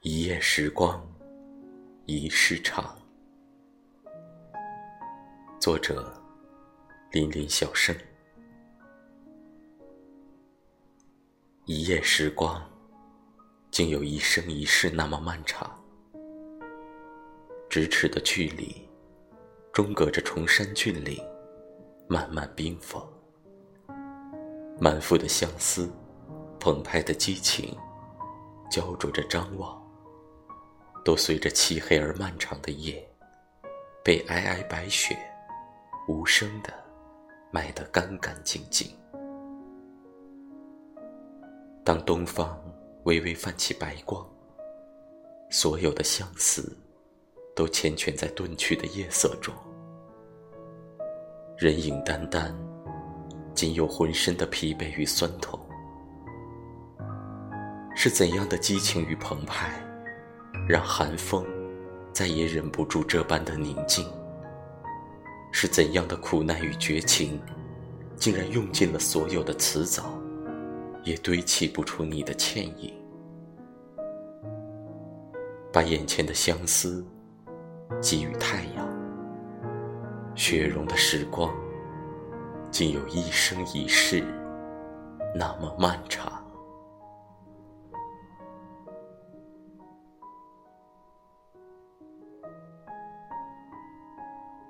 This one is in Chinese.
一夜时光，一世长。作者：林林小生。一夜时光，竟有一生一世那么漫长。咫尺的距离，中隔着崇山峻岭，漫漫冰封。满腹的相思，澎湃的激情，焦灼着张望。都随着漆黑而漫长的夜，被皑皑白雪无声的埋得干干净净。当东方微微泛起白光，所有的相思都缱绻在遁去的夜色中。人影单单，仅有浑身的疲惫与酸痛。是怎样的激情与澎湃？让寒风再也忍不住这般的宁静，是怎样的苦难与绝情，竟然用尽了所有的辞藻，也堆砌不出你的倩影。把眼前的相思给予太阳，雪融的时光，竟有一生一世那么漫长。